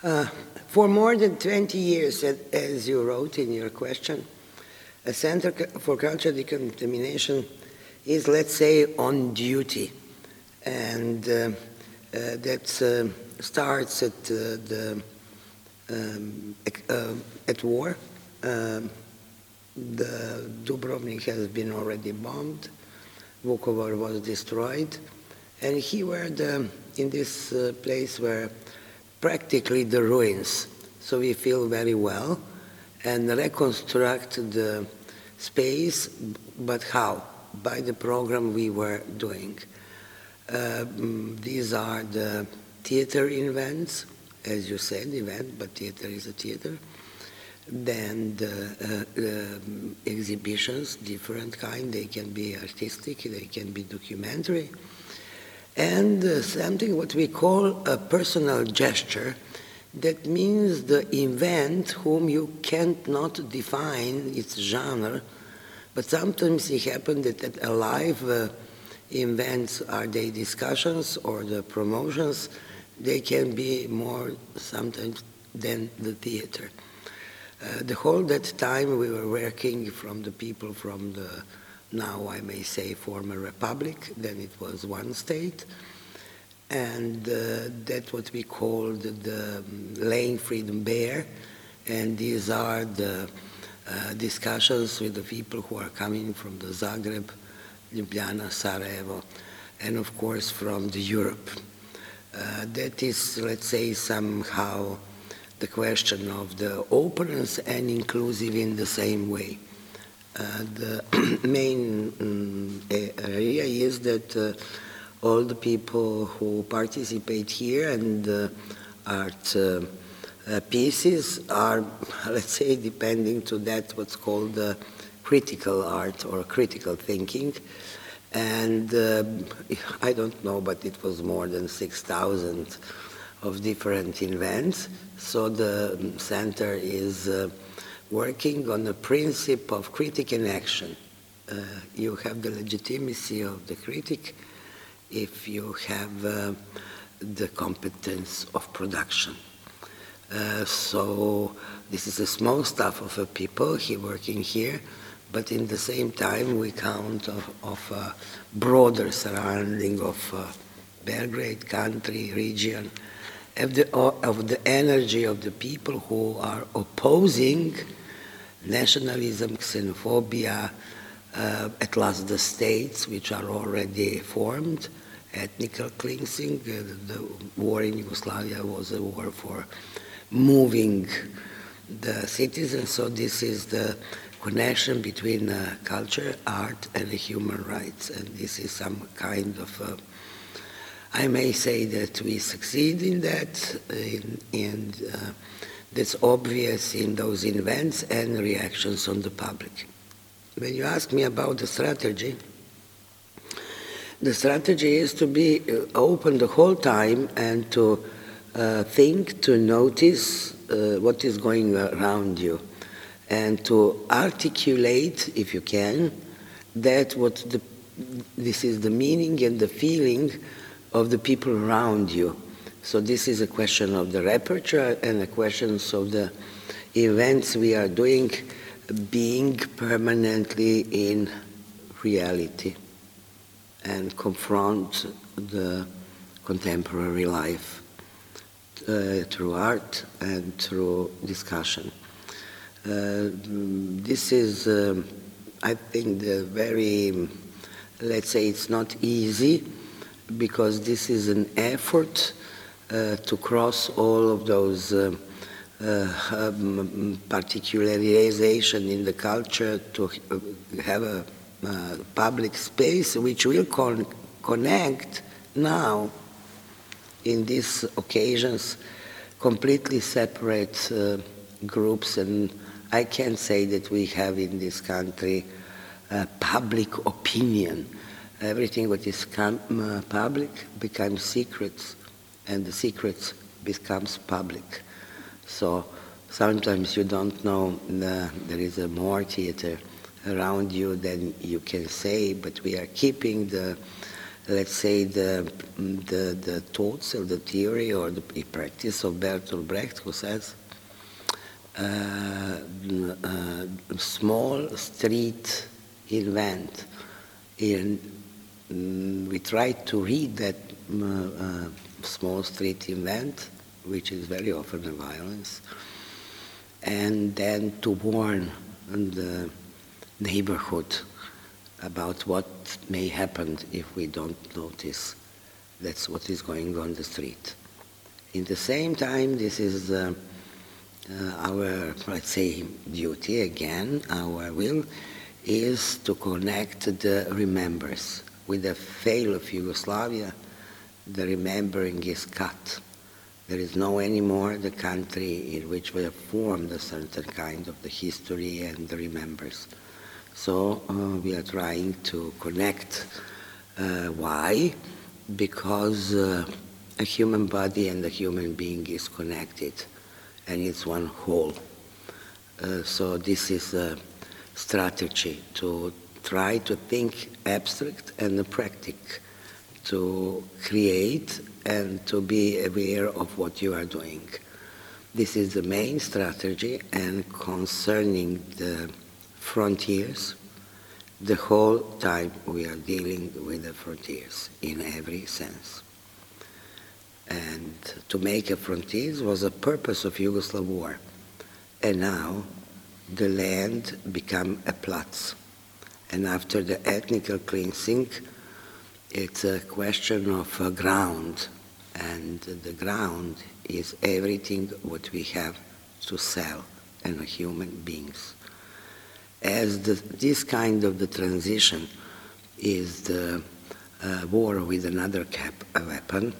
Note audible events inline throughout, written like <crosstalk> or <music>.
Uh, for more than 20 years, as you wrote in your question, a Center for Cultural Decontamination is, let's say, on duty. And uh, uh, that uh, starts at uh, the um, at war. Um, the Dubrovnik has been already bombed. Vukovar was destroyed. And here were the, in this place where practically the ruins. So we feel very well and reconstruct the space, but how? By the program we were doing. Uh, these are the theater events, as you said, event, but theater is a theater. Then the uh, uh, exhibitions, different kind. They can be artistic, they can be documentary and uh, something what we call a personal gesture that means the event whom you can't not define its genre but sometimes it happens that at a live uh, events are they discussions or the promotions. They can be more sometimes than the theater. Uh, the whole that time we were working from the people from the now I may say former republic, then it was one state, and uh, that's what we called the Lane Freedom Bear, and these are the uh, discussions with the people who are coming from the Zagreb, Ljubljana, Sarajevo, and of course from the Europe. Uh, that is, let's say, somehow the question of the openness and inclusive in the same way. Uh, the <clears throat> main um, area is that uh, all the people who participate here and uh, art pieces are, <laughs> let's say, depending to that what's called critical art or critical thinking. And uh, <laughs> I don't know, but it was more than 6,000 of different events. So the center is uh, working on the principle of critic in action. Uh, you have the legitimacy of the critic if you have uh, the competence of production. Uh, so this is a small staff of a people he working here, but in the same time we count of, of a broader surrounding of uh, Belgrade country, region, of the, of the energy of the people who are opposing nationalism, xenophobia, uh, at last the states which are already formed, ethnical cleansing. Uh, the war in Yugoslavia was a war for moving the citizens, so this is the connection between uh, culture, art, and human rights, and this is some kind of uh, I may say that we succeed in that, in, in uh, that's obvious in those events and reactions on the public. When you ask me about the strategy, the strategy is to be uh, open the whole time and to uh, think, to notice uh, what is going around you, and to articulate, if you can, that what the, this is the meaning and the feeling of the people around you so this is a question of the repertoire and a question of the events we are doing being permanently in reality and confront the contemporary life uh, through art and through discussion. Uh, this is, um, I think, the very, let's say it's not easy because this is an effort uh, to cross all of those uh, uh, um, particularization in the culture, to have a public space which will con connect now in these occasions completely separate uh, groups and I can say that we have in this country uh, public opinion. Everything what is uh, public becomes secrets and the secrets becomes public. So sometimes you don't know the, there is a more theater around you than you can say, but we are keeping the let's say, the, the, the thoughts or the theory or the practice of Bertolt Brecht, who says, uh, uh, small street event. In, mm, we try to read that uh, uh, small street event, which is very often a violence, and then to warn the neighborhood about what may happen if we don't notice that's what is going on the street. In the same time, this is uh, uh, our, let's say, duty again, our will, is to connect the remembers. With the fail of Yugoslavia, the remembering is cut. There is no anymore the country in which we have formed a certain kind of the history and the remembers. So uh, we are trying to connect. Uh, why? Because uh, a human body and a human being is connected, and it's one whole. Uh, so this is a strategy to try to think abstract and practical to create and to be aware of what you are doing. This is the main strategy, and concerning the frontiers, the whole time we are dealing with the frontiers in every sense. And to make a frontiers was a purpose of Yugoslav war. And now the land become a Platz. And after the ethnic cleansing, it's a question of uh, ground, and the ground is everything what we have to sell and human beings. As the, this kind of the transition is the uh, war with another cap, weapon,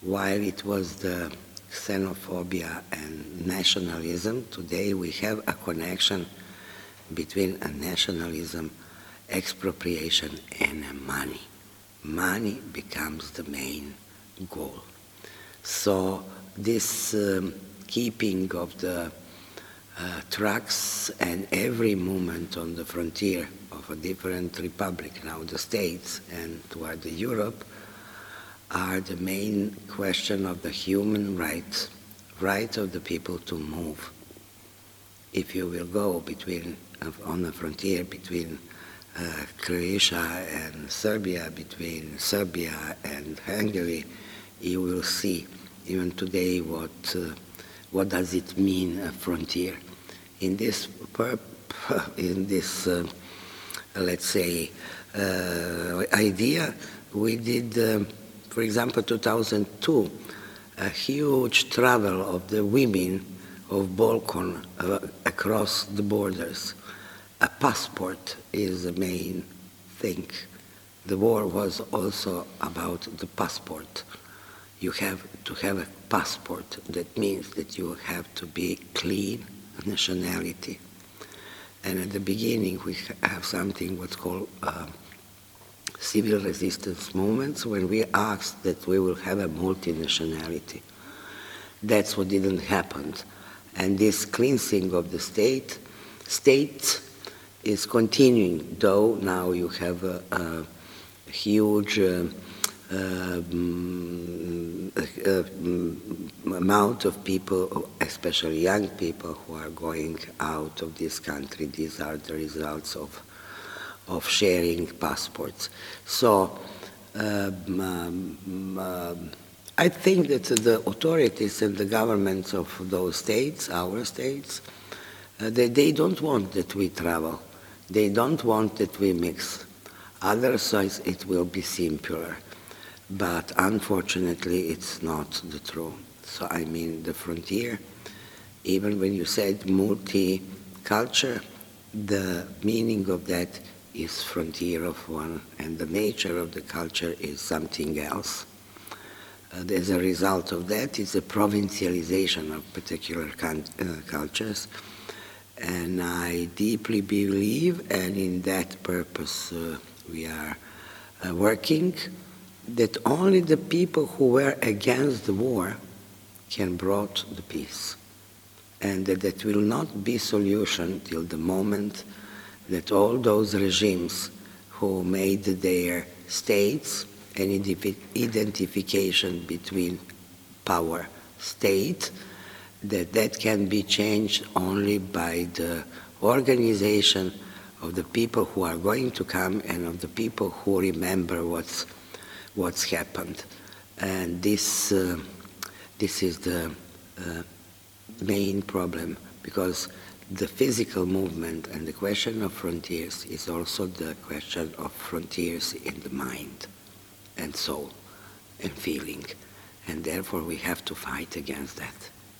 while it was the xenophobia and nationalism, today we have a connection between a nationalism expropriation and money. Money becomes the main goal. So this um, keeping of the uh, trucks and every movement on the frontier of a different republic, now the states and toward Europe, are the main question of the human rights, right of the people to move. If you will go between on the frontier between uh, Croatia and Serbia, between Serbia and Hungary, you will see even today what uh, what does it mean a frontier. In this <laughs> in this uh, let's say uh, idea, we did, um, for example, 2002, a huge travel of the women of Balkan uh, across the borders a passport is the main thing. The war was also about the passport. You have to have a passport. That means that you have to be clean nationality. And at the beginning, we have something what's called uh, civil resistance movements when we asked that we will have a multinationality. That's what didn't happen. And this cleansing of the state, states is continuing, though now you have a, a huge uh, um, uh, amount of people, especially young people, who are going out of this country. These are the results of of sharing passports. So. Um, um, I think that the authorities and the governments of those states, our states, uh, they, they don't want that we travel. They don't want that we mix. Otherwise, it will be simpler. But unfortunately, it's not the truth. So, I mean, the frontier, even when you said multicultural, the meaning of that is frontier of one, and the nature of the culture is something else. Uh, as a result of that, it's a provincialization of particular uh, cultures and I deeply believe, and in that purpose uh, we are uh, working, that only the people who were against the war can brought the peace. And that that will not be solution till the moment that all those regimes who made their states and identification between power state that that can be changed only by the organization of the people who are going to come and of the people who remember what's what's happened. And this uh, this is the uh, main problem because the physical movement and the question of frontiers is also the question of frontiers in the mind and soul and feeling. And therefore we have to fight against that